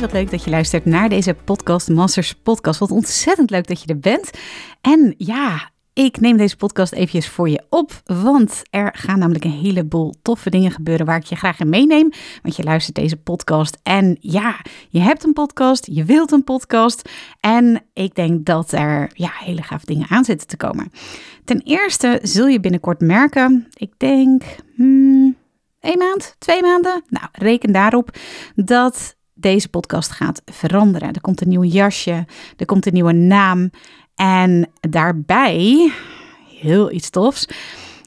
Wat leuk dat je luistert naar deze Podcast Masters podcast. Wat ontzettend leuk dat je er bent. En ja, ik neem deze podcast eventjes voor je op, want er gaan namelijk een heleboel toffe dingen gebeuren waar ik je graag in meeneem. Want je luistert deze podcast en ja, je hebt een podcast, je wilt een podcast en ik denk dat er ja, hele gaaf dingen aan zitten te komen. Ten eerste zul je binnenkort merken, ik denk hmm, één maand, twee maanden, nou reken daarop dat deze podcast gaat veranderen. Er komt een nieuw jasje, er komt een nieuwe naam. En daarbij, heel iets tofs,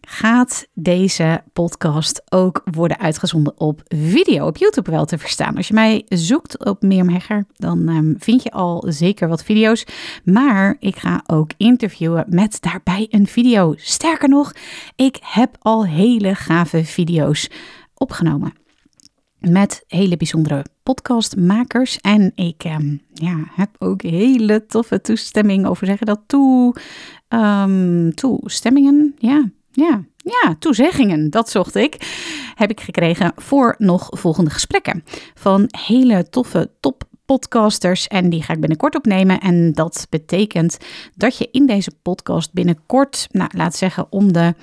gaat deze podcast ook worden uitgezonden op video, op YouTube wel te verstaan. Als je mij zoekt op Mirjam Hegger, dan um, vind je al zeker wat video's. Maar ik ga ook interviewen met daarbij een video. Sterker nog, ik heb al hele gave video's opgenomen met hele bijzondere podcastmakers. En ik um, ja, heb ook hele toffe toestemming over zeggen dat toe. Um, toestemmingen, ja, ja, ja, toezeggingen, dat zocht ik, heb ik gekregen voor nog volgende gesprekken. Van hele toffe top podcasters en die ga ik binnenkort opnemen. En dat betekent dat je in deze podcast binnenkort, nou laat zeggen om de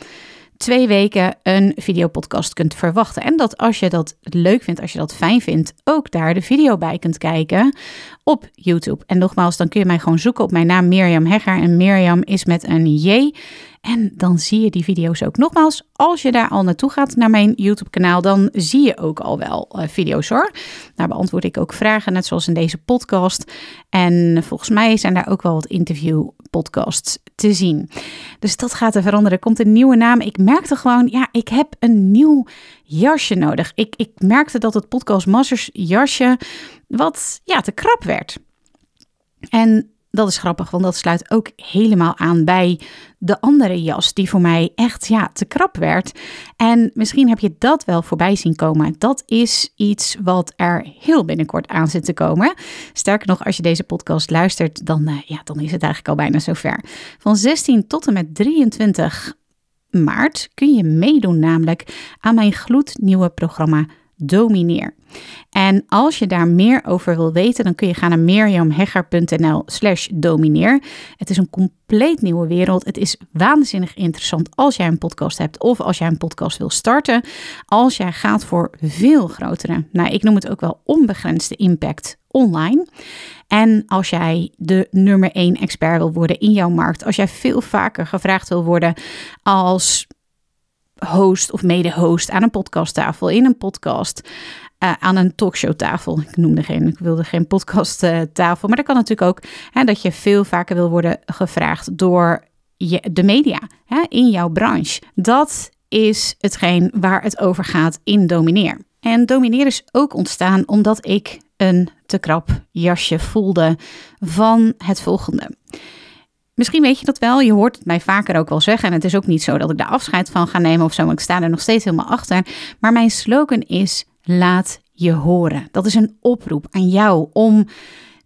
twee weken een videopodcast kunt verwachten. En dat als je dat leuk vindt, als je dat fijn vindt, ook daar de video bij kunt kijken op YouTube. En nogmaals, dan kun je mij gewoon zoeken op mijn naam Mirjam Hegger. En Mirjam is met een J. En dan zie je die video's ook. Nogmaals, als je daar al naartoe gaat naar mijn YouTube-kanaal, dan zie je ook al wel uh, video's hoor. Daar beantwoord ik ook vragen, net zoals in deze podcast. En volgens mij zijn daar ook wel wat interview-podcasts te zien. Dus dat gaat er veranderen. Er komt een nieuwe naam. Ik merkte gewoon, ja, ik heb een nieuw jasje nodig. Ik, ik merkte dat het Podcast Masters jasje wat ja, te krap werd. En dat is grappig, want dat sluit ook helemaal aan bij de andere jas die voor mij echt ja, te krap werd. En misschien heb je dat wel voorbij zien komen. Dat is iets wat er heel binnenkort aan zit te komen. Sterker nog, als je deze podcast luistert, dan, uh, ja, dan is het eigenlijk al bijna zover. Van 16 tot en met 23 maart kun je meedoen namelijk aan mijn gloednieuwe programma Domineer. En als je daar meer over wil weten, dan kun je gaan naar mirjamhegger.nl slash domineer. Het is een compleet nieuwe wereld. Het is waanzinnig interessant als jij een podcast hebt of als jij een podcast wil starten. Als jij gaat voor veel grotere, nou ik noem het ook wel onbegrensde impact online. En als jij de nummer 1 expert wil worden in jouw markt, als jij veel vaker gevraagd wil worden als host of mede-host aan een podcasttafel, in een podcast, uh, aan een talkshowtafel. Ik noemde geen, ik wilde geen podcasttafel, maar dat kan natuurlijk ook hè, dat je veel vaker wil worden gevraagd door je, de media hè, in jouw branche. Dat is hetgeen waar het over gaat in Domineer. En Domineer is ook ontstaan omdat ik een te krap jasje voelde van het volgende. Misschien weet je dat wel, je hoort het mij vaker ook wel zeggen. En het is ook niet zo dat ik daar afscheid van ga nemen of zo, maar ik sta er nog steeds helemaal achter. Maar mijn slogan is: laat je horen. Dat is een oproep aan jou om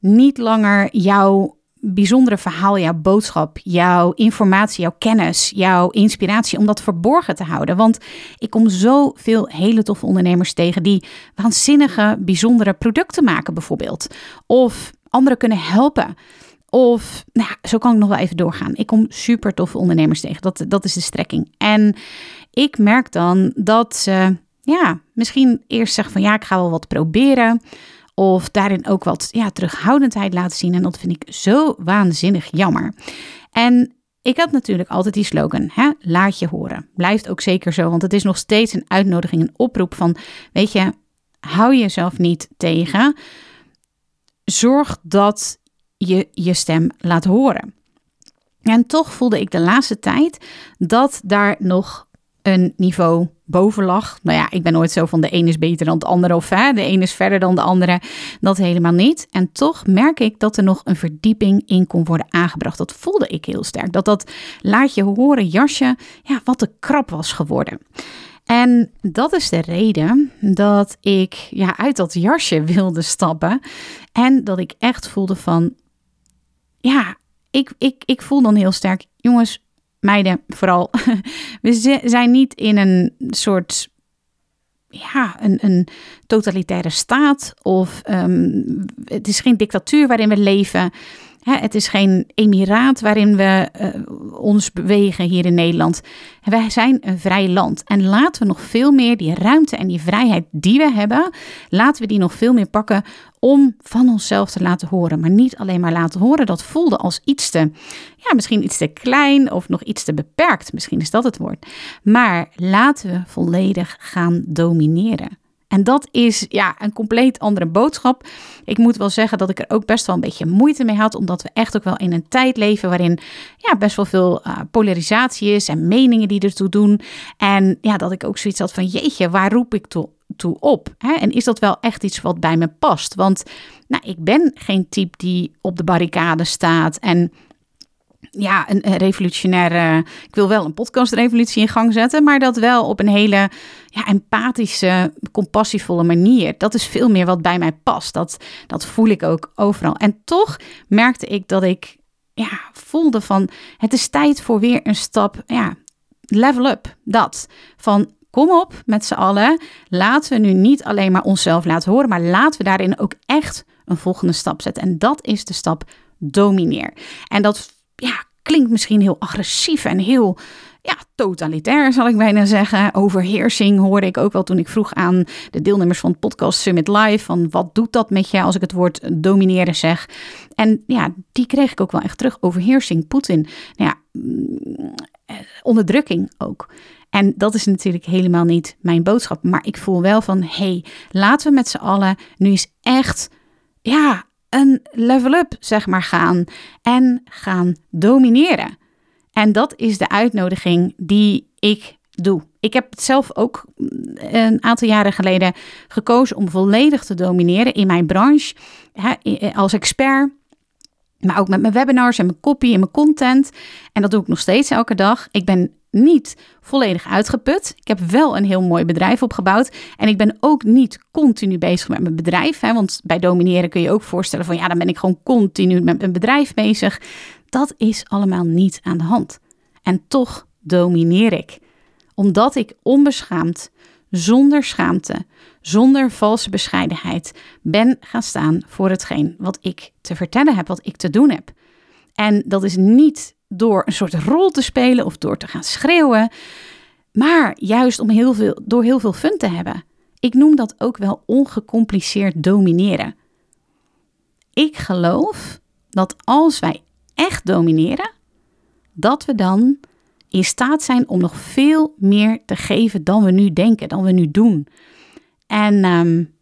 niet langer jouw bijzondere verhaal, jouw boodschap, jouw informatie, jouw kennis, jouw inspiratie, om dat verborgen te houden. Want ik kom zoveel hele toffe ondernemers tegen die waanzinnige, bijzondere producten maken, bijvoorbeeld. Of anderen kunnen helpen. Of, nou ja, zo kan ik nog wel even doorgaan. Ik kom super toffe ondernemers tegen. Dat, dat is de strekking. En ik merk dan dat ze, ja, misschien eerst zeggen van ja, ik ga wel wat proberen. Of daarin ook wat ja, terughoudendheid laten zien. En dat vind ik zo waanzinnig jammer. En ik had natuurlijk altijd die slogan, hè? laat je horen. Blijft ook zeker zo, want het is nog steeds een uitnodiging, een oproep van, weet je, hou jezelf niet tegen. Zorg dat je je stem laat horen. En toch voelde ik de laatste tijd dat daar nog een niveau boven lag. Nou ja, ik ben nooit zo van de een is beter dan de andere of hè, de een is verder dan de andere. Dat helemaal niet. En toch merk ik dat er nog een verdieping in kon worden aangebracht. Dat voelde ik heel sterk. Dat dat laat je horen jasje, ja, wat te krap was geworden. En dat is de reden dat ik ja, uit dat jasje wilde stappen. En dat ik echt voelde van, ja, ik, ik, ik voel dan heel sterk, jongens, meiden vooral, we zijn niet in een soort ja, een, een totalitaire staat of um, het is geen dictatuur waarin we leven het is geen emiraat waarin we uh, ons bewegen hier in Nederland. Wij zijn een vrij land. En laten we nog veel meer die ruimte en die vrijheid die we hebben, laten we die nog veel meer pakken om van onszelf te laten horen. Maar niet alleen maar laten horen. Dat voelde als iets te, ja, misschien iets te klein of nog iets te beperkt. Misschien is dat het woord. Maar laten we volledig gaan domineren. En dat is ja, een compleet andere boodschap. Ik moet wel zeggen dat ik er ook best wel een beetje moeite mee had, omdat we echt ook wel in een tijd leven waarin ja, best wel veel uh, polarisatie is en meningen die ertoe doen. En ja, dat ik ook zoiets had van jeetje, waar roep ik toe, toe op? Hè? En is dat wel echt iets wat bij me past? Want nou, ik ben geen type die op de barricade staat en ja, een, revolutionaire. Ik wil wel een podcastrevolutie in gang zetten, maar dat wel op een hele ja, empathische, compassievolle manier. Dat is veel meer wat bij mij past. Dat, dat voel ik ook overal. En toch merkte ik dat ik ja, voelde van het is tijd voor weer een stap. Ja, level up. Dat. Van kom op met z'n allen. Laten we nu niet alleen maar onszelf laten horen, maar laten we daarin ook echt een volgende stap zetten. En dat is de stap domineer. En dat ja, klinkt misschien heel agressief en heel ja, totalitair, zal ik bijna zeggen. Overheersing hoorde ik ook wel toen ik vroeg aan de deelnemers van het podcast Summit Live. Van wat doet dat met je als ik het woord domineren zeg? En ja, die kreeg ik ook wel echt terug. Overheersing, Poetin. Nou ja, mm, onderdrukking ook. En dat is natuurlijk helemaal niet mijn boodschap. Maar ik voel wel van, hé, hey, laten we met z'n allen nu eens echt, ja, een level up, zeg maar, gaan en gaan domineren. En dat is de uitnodiging die ik doe. Ik heb zelf ook mm, een aantal jaren geleden gekozen om volledig te domineren in mijn branche als expert. Maar ook met mijn webinars en mijn copy en mijn content. En dat doe ik nog steeds elke dag. Ik ben niet volledig uitgeput. Ik heb wel een heel mooi bedrijf opgebouwd. En ik ben ook niet continu bezig met mijn bedrijf. Hè, want bij domineren kun je ook voorstellen van ja, dan ben ik gewoon continu met mijn bedrijf bezig. Dat is allemaal niet aan de hand. En toch domineer ik. Omdat ik onbeschaamd, zonder schaamte, zonder valse bescheidenheid ben gaan staan voor hetgeen wat ik te vertellen heb, wat ik te doen heb. En dat is niet door een soort rol te spelen of door te gaan schreeuwen, maar juist om heel veel, door heel veel fun te hebben. Ik noem dat ook wel ongecompliceerd domineren. Ik geloof dat als wij echt domineren, dat we dan in staat zijn om nog veel meer te geven dan we nu denken, dan we nu doen. En um,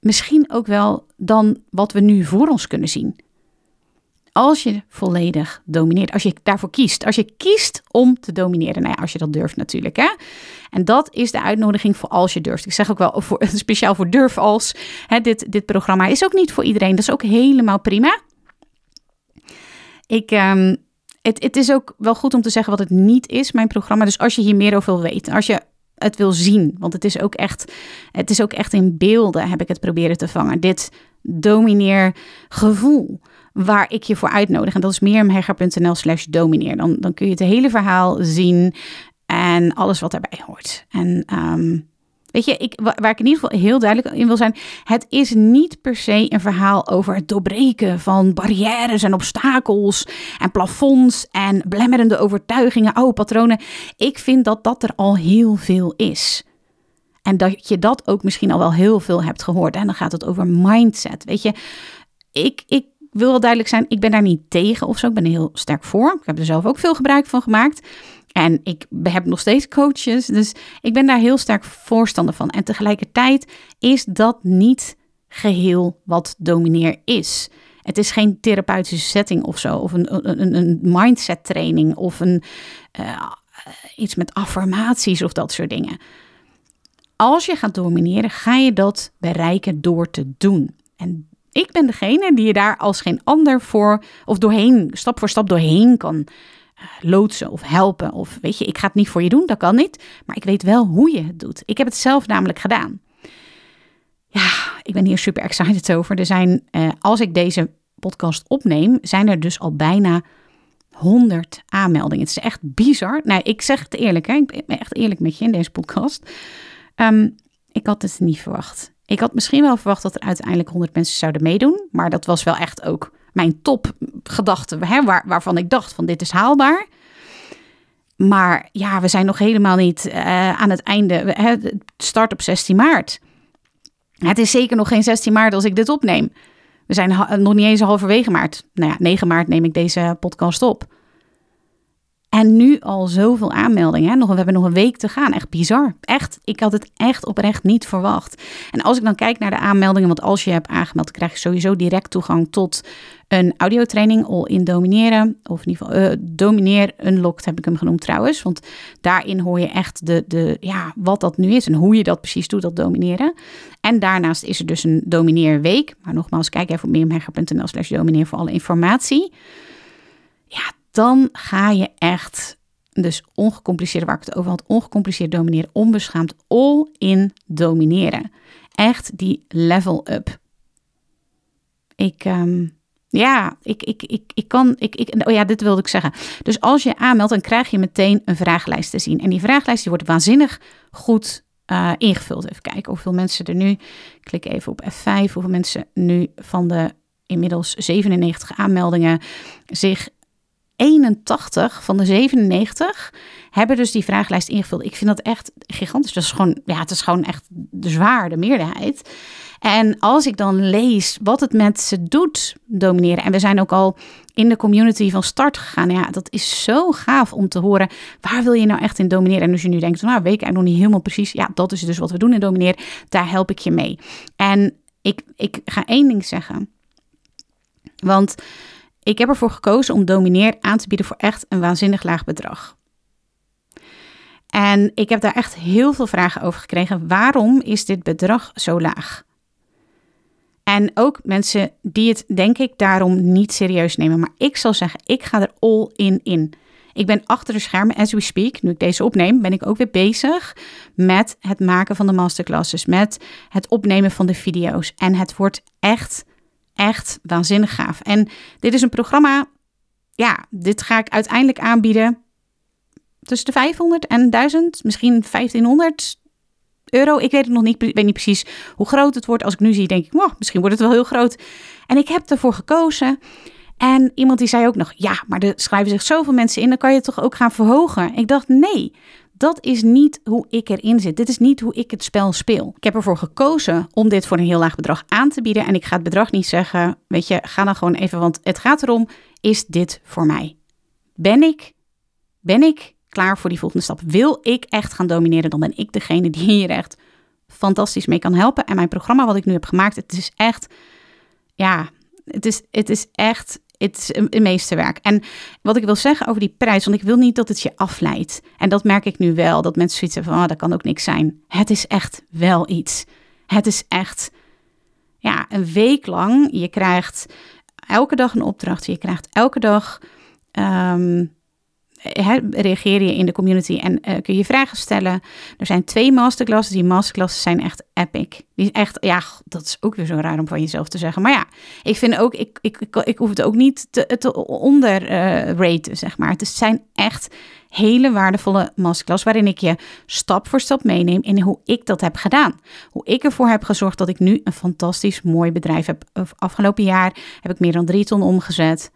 misschien ook wel dan wat we nu voor ons kunnen zien. Als je volledig domineert, als je daarvoor kiest. Als je kiest om te domineren. Nou ja, als je dat durft natuurlijk. Hè? En dat is de uitnodiging voor als je durft. Ik zeg ook wel voor, speciaal voor durf als. Hè, dit, dit programma is ook niet voor iedereen. Dat is ook helemaal prima. Ik, um, het, het is ook wel goed om te zeggen wat het niet is, mijn programma. Dus als je hier meer over wil weten, als je het wil zien, want het is ook echt, het is ook echt in beelden heb ik het proberen te vangen. Dit domineer gevoel waar ik je voor uitnodig. En dat is meermhegger.nl slash domineer. Dan, dan kun je het hele verhaal zien en alles wat daarbij hoort. En um, Weet je, ik, waar ik in ieder geval heel duidelijk in wil zijn, het is niet per se een verhaal over het doorbreken van barrières en obstakels en plafonds en blemmerende overtuigingen, oude patronen. Ik vind dat dat er al heel veel is. En dat je dat ook misschien al wel heel veel hebt gehoord. En dan gaat het over mindset. Weet je, ik, ik wil wel duidelijk zijn, ik ben daar niet tegen of zo. Ik ben er heel sterk voor. Ik heb er zelf ook veel gebruik van gemaakt. En ik heb nog steeds coaches, dus ik ben daar heel sterk voorstander van. En tegelijkertijd is dat niet geheel wat domineer is. Het is geen therapeutische setting of zo, of een, een, een mindset training of een, uh, iets met affirmaties of dat soort dingen. Als je gaat domineren, ga je dat bereiken door te doen. En ik ben degene die je daar als geen ander voor of doorheen, stap voor stap doorheen kan eh, loodsen of helpen. Of weet je, ik ga het niet voor je doen, dat kan niet. Maar ik weet wel hoe je het doet. Ik heb het zelf namelijk gedaan. Ja, ik ben hier super excited over. Er zijn, eh, als ik deze podcast opneem, zijn er dus al bijna 100 aanmeldingen. Het is echt bizar. Nou, ik zeg het eerlijk, hè? ik ben echt eerlijk met je in deze podcast. Ehm, ik had het niet verwacht. Ik had misschien wel verwacht dat er uiteindelijk 100 mensen zouden meedoen. Maar dat was wel echt ook mijn topgedachte, hè, waar, waarvan ik dacht van dit is haalbaar. Maar ja, we zijn nog helemaal niet uh, aan het einde. Het start op 16 maart. Het is zeker nog geen 16 maart als ik dit opneem. We zijn nog niet eens halverwege maart. Nou ja, 9 maart neem ik deze podcast op. En nu al zoveel aanmeldingen. Nog, we hebben nog een week te gaan. Echt bizar. Echt, ik had het echt oprecht niet verwacht. En als ik dan kijk naar de aanmeldingen, want als je hebt aangemeld, krijg je sowieso direct toegang tot een audiotraining All in Domineren. Of in ieder geval uh, Domineer Unlocked heb ik hem genoemd trouwens. Want daarin hoor je echt de, de, ja, wat dat nu is en hoe je dat precies doet, dat domineren. En daarnaast is er dus een domineerweek. Maar nogmaals, kijk even op meermega.nl slash domineer voor alle informatie. Ja, dan ga je echt, dus ongecompliceerd, waar ik het over had, ongecompliceerd domineren, onbeschaamd, all in domineren. Echt die level up. Ik, ehm, ja, ik, ik, ik, ik kan, ik, ik, oh ja, dit wilde ik zeggen. Dus als je aanmeldt, dan krijg je meteen een vragenlijst te zien. En die vragenlijst die wordt waanzinnig goed uh, ingevuld. Even kijken hoeveel mensen er nu, klik even op F5, hoeveel mensen nu van de inmiddels 97 aanmeldingen zich 81 van de 97 hebben dus die vragenlijst ingevuld. Ik vind dat echt gigantisch. Dat is gewoon, ja, het is gewoon echt de zwaar, de meerderheid. En als ik dan lees wat het met ze doet, domineren. En we zijn ook al in de community van start gegaan. Ja, dat is zo gaaf om te horen. Waar wil je nou echt in domineren? En als je nu denkt, nou, weet ik eigenlijk nog niet helemaal precies. Ja, dat is dus wat we doen in domineren. Daar help ik je mee. En ik, ik ga één ding zeggen. Want ik heb ervoor gekozen om Domineer aan te bieden voor echt een waanzinnig laag bedrag. En ik heb daar echt heel veel vragen over gekregen. Waarom is dit bedrag zo laag? En ook mensen die het, denk ik, daarom niet serieus nemen. Maar ik zal zeggen, ik ga er all in in. Ik ben achter de schermen, as we speak, nu ik deze opneem, ben ik ook weer bezig met het maken van de masterclasses, met het opnemen van de video's. En het wordt echt echt waanzinnig gaaf. En dit is een programma, ja, dit ga ik uiteindelijk aanbieden tussen de 500 en 1000, misschien 1500 euro. Ik weet het nog niet, ik weet niet precies hoe groot het wordt. Als ik nu zie, denk ik, wow, misschien wordt het wel heel groot. En ik heb ervoor gekozen. En iemand die zei ook nog, ja, maar er schrijven zich zoveel mensen in, dan kan je het toch ook gaan verhogen. Ik dacht, nee, dat is niet hoe ik erin zit. Dit is niet hoe ik het spel speel. Ik heb ervoor gekozen om dit voor een heel laag bedrag aan te bieden. En ik ga het bedrag niet zeggen, weet je, ga dan gewoon even, want het gaat erom, is dit voor mij? Ben ik, ben ik klaar voor die volgende stap? Wil ik echt gaan domineren? Dan ben ik degene die hier echt fantastisch mee kan helpen. En mijn programma wat ik nu heb gemaakt, het is echt, ja, het is, het is echt het is een, meesterwerk. En wat ik wil zeggen over die prijs, want ik wil niet dat het je afleidt. En dat merk ik nu wel, dat mensen zoiets hebben van, oh, dat kan ook niks zijn. Het is echt wel iets. Het is echt, ja, een week lang. Je krijgt elke dag een opdracht. Je krijgt elke dag ehm, reageer je in de community en uh, kun je vragen stellen. Er zijn twee masterclasses. Die masterclasses zijn echt epic. Die is echt, ja, dat is ook weer zo raar om van jezelf te zeggen. Maar ja, ik vind ook, ik, ik, ik, ik hoef het ook niet te, te onderraten, uh, zeg maar. Het zijn echt hele waardevolle masterclass waarin ik je stap voor stap meeneem in hoe ik dat heb gedaan. Hoe ik ervoor heb gezorgd dat ik nu een fantastisch mooi bedrijf heb. Afgelopen jaar heb ik meer dan drie ton omgezet.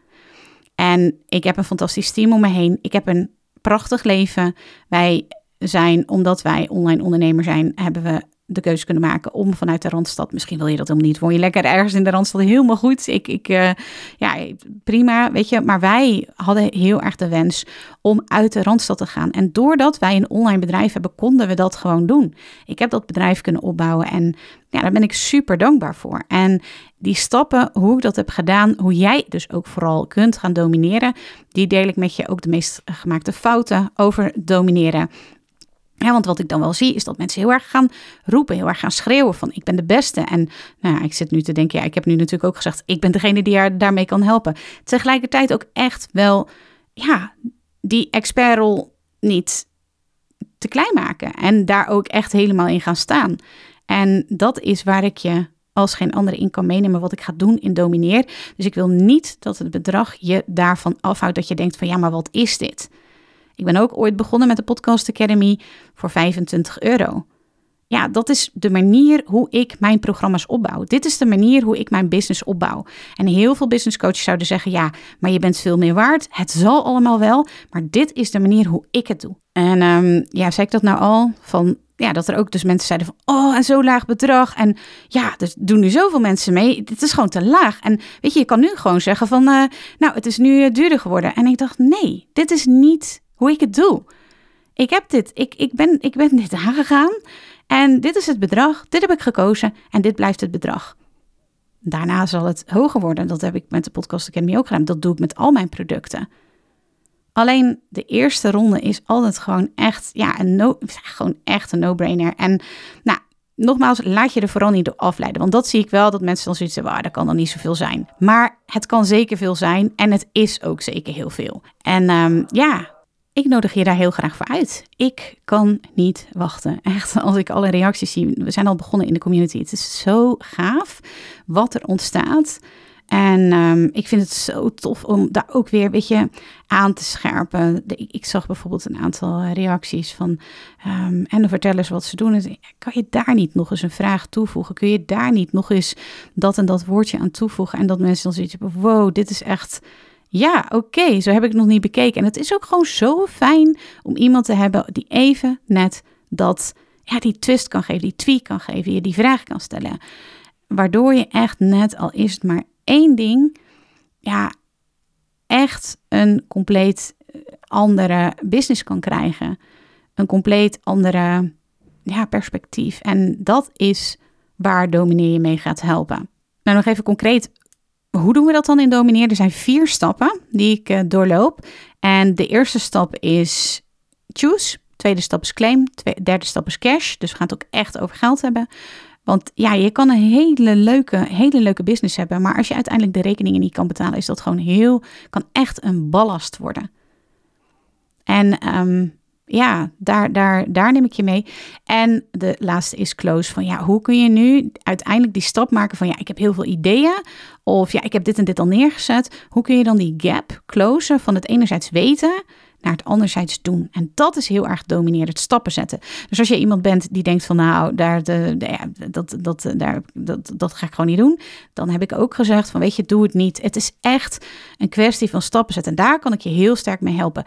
En ik heb een fantastisch team om me heen. Ik heb een prachtig leven. Wij zijn, omdat wij online ondernemer zijn, hebben we de keuze kunnen maken om vanuit de Randstad, misschien wil je dat helemaal niet, woon je lekker ergens in de Randstad, helemaal goed. Ik, ik uh, ja, prima, weet je. Maar wij hadden heel erg de wens om uit de Randstad te gaan. En doordat wij een online bedrijf hebben, konden we dat gewoon doen. Ik heb dat bedrijf kunnen opbouwen en ja, daar ben ik super dankbaar voor. En die stappen, hoe ik dat heb gedaan, hoe jij dus ook vooral kunt gaan domineren, die deel ik met je ook de meest gemaakte fouten over domineren. Want wat ik dan wel zie is dat mensen heel erg gaan roepen, heel erg gaan schreeuwen van ik ben de beste. En nou ja, ik zit nu te denken, ja, ik heb nu natuurlijk ook gezegd, ik ben degene die haar daarmee kan helpen. Tegelijkertijd ook echt wel, ja, die expertrol niet te klein maken en daar ook echt helemaal in gaan staan. En dat is waar ik je als geen andere in kan meenemen wat ik ga doen in Domineer. Dus ik wil niet dat het bedrag je daarvan afhoudt dat je denkt van ja, maar wat is dit? Ik ben ook ooit begonnen met de Podcast Academy voor 25 euro. Ja, dat is de manier hoe ik mijn programma's opbouw. Dit is de manier hoe ik mijn business opbouw. En heel veel business coaches zouden zeggen: ja, maar je bent veel meer waard. Het zal allemaal wel, maar dit is de manier hoe ik het doe. En um, ja, zei ik dat nou al? Van ja, dat er ook dus mensen zeiden van, oh, en zo laag bedrag. En ja, er doen nu zoveel mensen mee. Dit is gewoon te laag. En weet je, je kan nu gewoon zeggen van, uh, nou, het is nu eh, duurder geworden. En ik dacht, nee, dit is niet hoe ik het doe. Ik heb dit, ik, ik, ben, ik ben dit aangegaan. En dit is het bedrag, dit heb ik gekozen en dit blijft het bedrag. Daarna zal het hoger worden. Dat heb ik met de Podcast Academy ook gedaan. Dat doe ik met al mijn producten. Alleen de eerste ronde is altijd gewoon echt, ja, een no, gewoon echt een no-brainer. En nou, nogmaals, laat je er vooral niet door afleiden. Want dat zie ik wel, dat mensen dan zoiets hebben, ah, dat kan dan niet zoveel zijn. Maar het kan zeker veel zijn en het is ook zeker heel veel. En um, ja, ik nodig je daar heel graag voor uit. Ik kan niet wachten. Echt, als ik alle reacties zie. We zijn al begonnen in de community. Het is zo gaaf wat er ontstaat. En um, ik vind het zo tof om daar ook weer een beetje aan te scherpen. Ik zag bijvoorbeeld een aantal reacties van um, en de vertellers wat ze doen. Kan je daar niet nog eens een vraag toevoegen? Kun je daar niet nog eens dat en dat woordje aan toevoegen? En dat mensen dan zoiets hebben, wow, dit is echt... Ja, oké, zo heb ik het nog niet bekeken. En het is ook gewoon zo fijn om iemand te hebben die even net dat, ja, die twist kan geven, die tweak kan geven, je die vraag kan stellen. Waardoor je echt net, al is het maar één ding, ja, echt een compleet eh, andere business kan krijgen. Een compleet andere ja, perspectief. En dat is waar Domineer je mee gaat helpen. Nou, nog even concreet. Hoe doen we dat dan in Domineer? Er zijn vier stappen die ik uh, doorloop. En de eerste stap is choose. Tweede stap is claim. Derde stap is cash. Dus we gaan het ook echt over geld hebben. Want ja, je kan een hele leuke, hele leuke business hebben. Maar als je uiteindelijk de rekeningen niet kan betalen, is dat gewoon heel, kan echt een ballast worden. En um, ja, daar, daar, daar neem ik je mee. En de laatste is close. Van ja, hoe kun je nu uiteindelijk die stap maken van ja, ik heb heel veel ideeën. Of ja, ik heb dit en dit al neergezet. Hoe kun je dan die gap closen van het enerzijds weten naar het anderzijds doen. En dat is heel erg dominerend stappen zetten. Dus als je iemand bent die denkt van nou, daar, de, de, ja, dat, dat, daar, dat, dat ga ik gewoon niet doen. Dan heb ik ook gezegd van weet je, doe het niet. Het is echt een kwestie van stappen zetten. En daar kan ik je heel sterk mee helpen.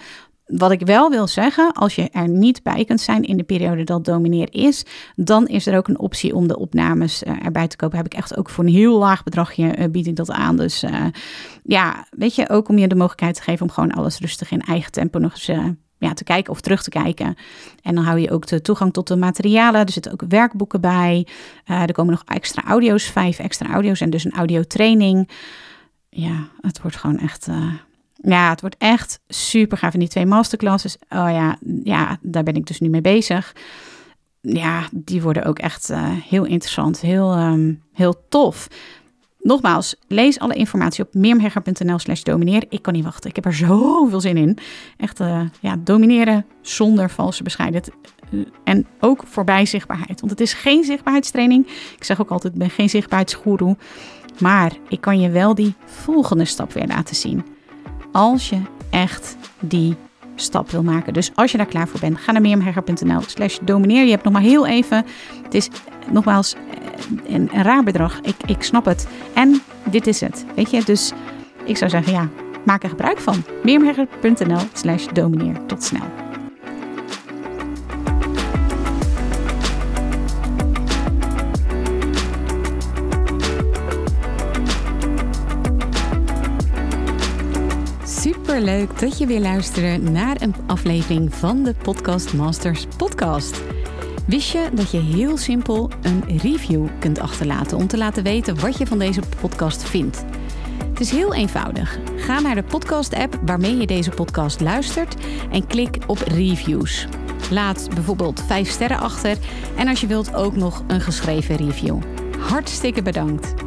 Wat ik wel wil zeggen, als je er niet bij kunt zijn in de periode dat domineer is, dan is er ook een optie om de opnames uh, erbij te kopen. Heb ik echt ook voor een heel laag bedragje uh, bied ik dat aan. Dus uh, ja, weet je, ook om je de mogelijkheid te geven om gewoon alles rustig in eigen tempo nog eens ja, te kijken of terug te kijken. En dan hou je ook de toegang tot de materialen. Er zitten ook werkboeken bij. er komen nog extra audio's, vijf extra audio's en dus een audiotraining. Ja, het wordt gewoon echt ja, het wordt echt super gaaf. in die twee masterclasses, oh ja, ja, daar ben ik dus nu mee bezig. Ja, die worden ook echt uh, heel interessant, heel, um, heel tof. Nogmaals, lees alle informatie op meermhegger.nl slash domineer. Ik kan niet wachten, ik heb er zoveel zin in. Echt, uh, ja, domineren zonder valse bescheidenheid. Uh, en ook voorbij zichtbaarheid. Want het is geen zichtbaarheidstraining. Ik zeg ook altijd, ik ben geen zichtbaarheidsgoeroe. Maar ik kan je wel die volgende stap weer laten zien als je echt die stap wil maken. Dus als je daar klaar voor bent, ga naar meermhegger.nl slash domineer. Je hebt nog maar heel even. Het is nogmaals een, een raar bedrag. Ik, ik snap het. En dit is het. Weet je, dus ik zou zeggen ja, maak er gebruik van. meermhegger.nl slash domineer. Tot snel. Leuk dat je weer luistert naar een aflevering van de Podcast Masters podcast. Wist je dat je heel simpel een review kunt achterlaten om te laten weten wat je van deze podcast vindt? Het is heel eenvoudig. Ga naar de podcast-app waarmee je deze podcast luistert en klik op reviews. Laat bijvoorbeeld 5 sterren achter en als je wilt ook nog een geschreven review. Hartstikke bedankt.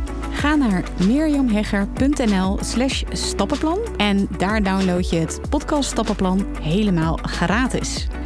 Ga naar mirjamhegger.nl slash stappenplan en daar download je het podcast stappenplan helemaal gratis.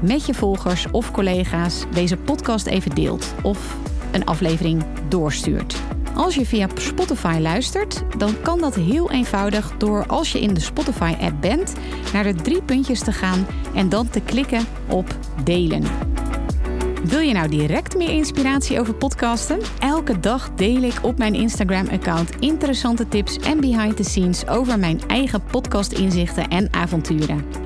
met je volgers of collega's deze podcast even deelt of een aflevering doorstuurt. Als je via Spotify luistert, dan kan dat heel eenvoudig door als je in de Spotify-app bent, naar de drie puntjes te gaan en dan te klikken op delen. Wil je nou direct meer inspiratie over podcasten? Elke dag deel ik op mijn Instagram-account interessante tips en behind the scenes over mijn eigen podcast-inzichten en avonturen.